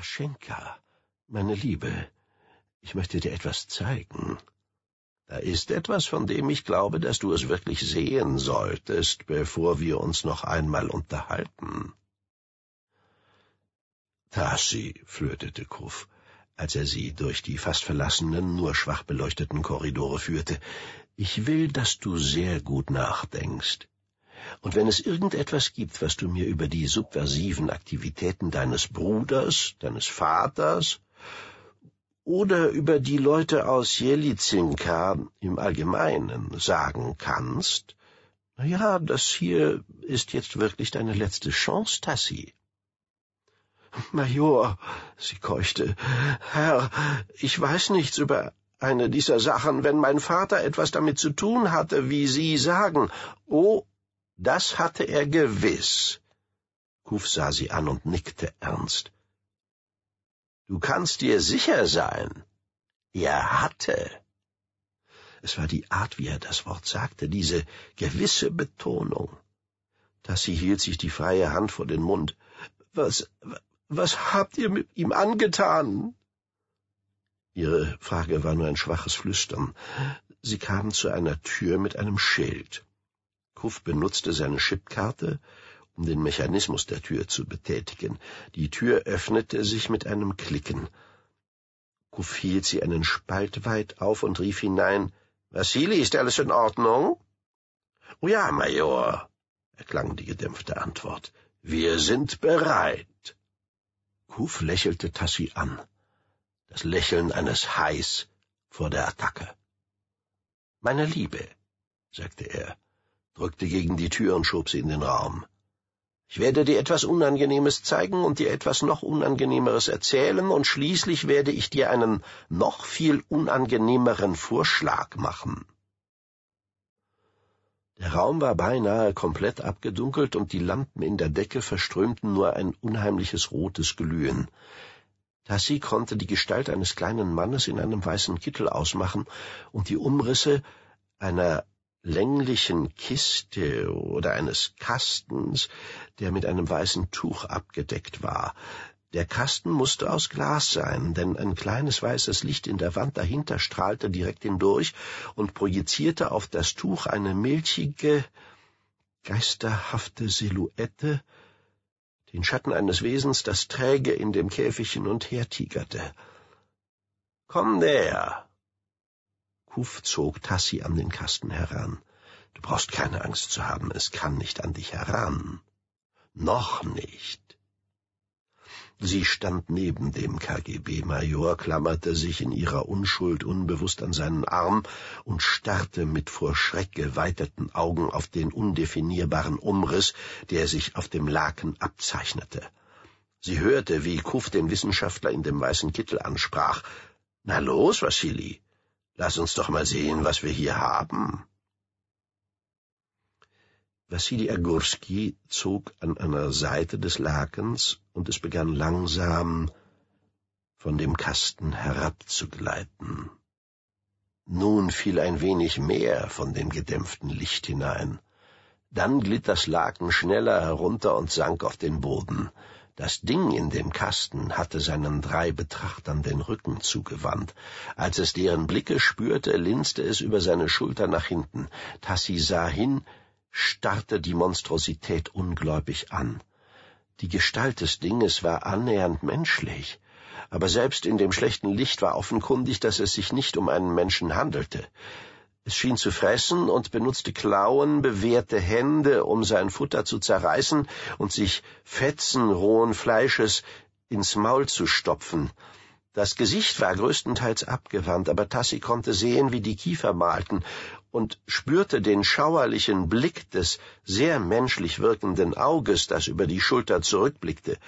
Taschenka, meine Liebe, ich möchte dir etwas zeigen. Da ist etwas, von dem ich glaube, dass du es wirklich sehen solltest, bevor wir uns noch einmal unterhalten. Tassi, flötete Kuff, als er sie durch die fast verlassenen, nur schwach beleuchteten Korridore führte, ich will, dass du sehr gut nachdenkst. Und wenn es irgendetwas gibt, was du mir über die subversiven Aktivitäten deines Bruders, deines Vaters oder über die Leute aus Jelizinka im Allgemeinen sagen kannst, na ja, das hier ist jetzt wirklich deine letzte Chance, Tassi. Major, sie keuchte, Herr, ich weiß nichts über eine dieser Sachen, wenn mein Vater etwas damit zu tun hatte, wie Sie sagen. Oh, das hatte er gewiss. Kuf sah sie an und nickte ernst. Du kannst dir sicher sein. Er hatte. Es war die Art, wie er das Wort sagte, diese gewisse Betonung. Tassi hielt sich die freie Hand vor den Mund. Was, was habt ihr mit ihm angetan? Ihre Frage war nur ein schwaches Flüstern. Sie kamen zu einer Tür mit einem Schild. Kuff benutzte seine Chipkarte um den Mechanismus der Tür zu betätigen. Die Tür öffnete sich mit einem Klicken. Kuff hielt sie einen Spalt weit auf und rief hinein, Vassili, ist alles in Ordnung? Oh ja, Major, erklang die gedämpfte Antwort. Wir sind bereit. Kuff lächelte Tassi an. Das Lächeln eines Hais vor der Attacke. Meine Liebe, sagte er, drückte gegen die Tür und schob sie in den Raum. Ich werde dir etwas Unangenehmes zeigen und dir etwas noch Unangenehmeres erzählen, und schließlich werde ich dir einen noch viel unangenehmeren Vorschlag machen. Der Raum war beinahe komplett abgedunkelt, und die Lampen in der Decke verströmten nur ein unheimliches rotes Glühen. Tassi konnte die Gestalt eines kleinen Mannes in einem weißen Kittel ausmachen und die Umrisse einer länglichen Kiste oder eines Kastens, der mit einem weißen Tuch abgedeckt war. Der Kasten musste aus Glas sein, denn ein kleines weißes Licht in der Wand dahinter strahlte direkt hindurch und projizierte auf das Tuch eine milchige, geisterhafte Silhouette, den Schatten eines Wesens, das träge in dem Käfig hin und her tigerte. Komm näher, Kuf zog Tassi an den Kasten heran. Du brauchst keine Angst zu haben, es kann nicht an dich heran. Noch nicht. Sie stand neben dem KGB-Major, klammerte sich in ihrer Unschuld unbewusst an seinen Arm und starrte mit vor Schreck geweiteten Augen auf den undefinierbaren Umriss, der sich auf dem Laken abzeichnete. Sie hörte, wie Kuf den Wissenschaftler in dem weißen Kittel ansprach. Na los, Wassili, Lass uns doch mal sehen, was wir hier haben. Wassili Agurski zog an einer Seite des Lakens, und es begann langsam von dem Kasten herabzugleiten. Nun fiel ein wenig mehr von dem gedämpften Licht hinein. Dann glitt das Laken schneller herunter und sank auf den Boden. Das Ding in dem Kasten hatte seinen drei Betrachtern den Rücken zugewandt. Als es deren Blicke spürte, linste es über seine Schulter nach hinten. Tassi sah hin, starrte die Monstrosität ungläubig an. Die Gestalt des Dinges war annähernd menschlich, aber selbst in dem schlechten Licht war offenkundig, dass es sich nicht um einen Menschen handelte. Es schien zu fressen und benutzte Klauen, bewehrte Hände, um sein Futter zu zerreißen und sich Fetzen rohen Fleisches ins Maul zu stopfen. Das Gesicht war größtenteils abgewandt, aber Tassi konnte sehen, wie die Kiefer malten und spürte den schauerlichen Blick des sehr menschlich wirkenden Auges, das über die Schulter zurückblickte.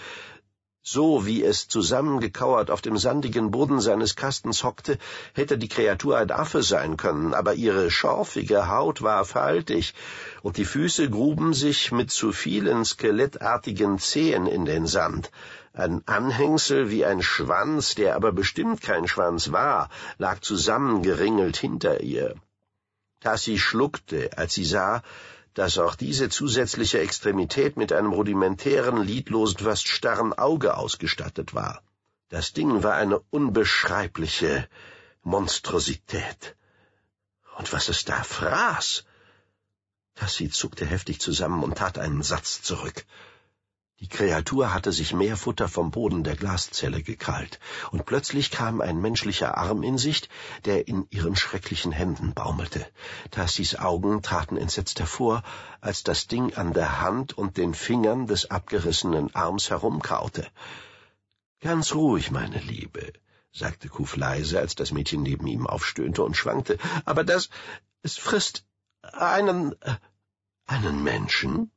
So wie es zusammengekauert auf dem sandigen Boden seines Kastens hockte, hätte die Kreatur ein Affe sein können, aber ihre schorfige Haut war faltig, und die Füße gruben sich mit zu vielen skelettartigen Zehen in den Sand. Ein Anhängsel wie ein Schwanz, der aber bestimmt kein Schwanz war, lag zusammengeringelt hinter ihr. Tassi schluckte, als sie sah, dass auch diese zusätzliche Extremität mit einem rudimentären, lidlosen, fast starren Auge ausgestattet war. Das Ding war eine unbeschreibliche Monstrosität. Und was es da fraß! Cassie zuckte heftig zusammen und tat einen Satz zurück. Die Kreatur hatte sich mehr Futter vom Boden der Glaszelle gekrallt, und plötzlich kam ein menschlicher Arm in Sicht, der in ihren schrecklichen Händen baumelte. Tassis Augen traten entsetzt hervor, als das Ding an der Hand und den Fingern des abgerissenen Arms herumkaute. Ganz ruhig, meine Liebe, sagte Kuf leise, als das Mädchen neben ihm aufstöhnte und schwankte. Aber das, es frisst einen, äh, einen Menschen?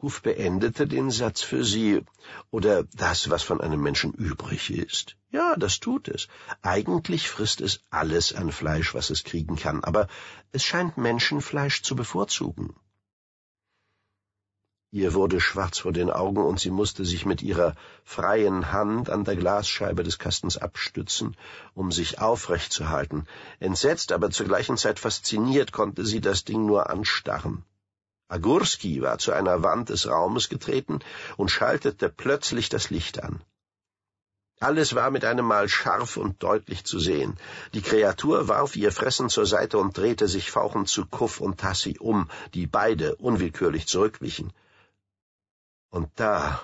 Kuf beendete den Satz für sie. Oder das, was von einem Menschen übrig ist. Ja, das tut es. Eigentlich frisst es alles an Fleisch, was es kriegen kann, aber es scheint Menschenfleisch zu bevorzugen. Ihr wurde schwarz vor den Augen, und sie musste sich mit ihrer freien Hand an der Glasscheibe des Kastens abstützen, um sich aufrecht zu halten. Entsetzt, aber zur gleichen Zeit fasziniert, konnte sie das Ding nur anstarren. Agurski war zu einer Wand des Raumes getreten und schaltete plötzlich das Licht an. Alles war mit einem Mal scharf und deutlich zu sehen. Die Kreatur warf ihr Fressen zur Seite und drehte sich fauchend zu Kuff und Tassi um, die beide unwillkürlich zurückwichen. Und da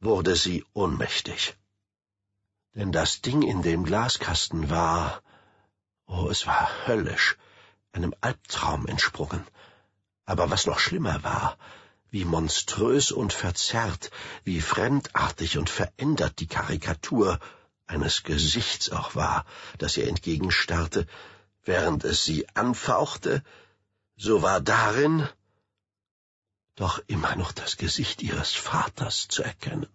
wurde sie ohnmächtig. Denn das Ding in dem Glaskasten war, oh, es war höllisch, einem Albtraum entsprungen. Aber was noch schlimmer war, wie monströs und verzerrt, wie fremdartig und verändert die Karikatur eines Gesichts auch war, das ihr entgegenstarrte, während es sie anfauchte, so war darin doch immer noch das Gesicht ihres Vaters zu erkennen.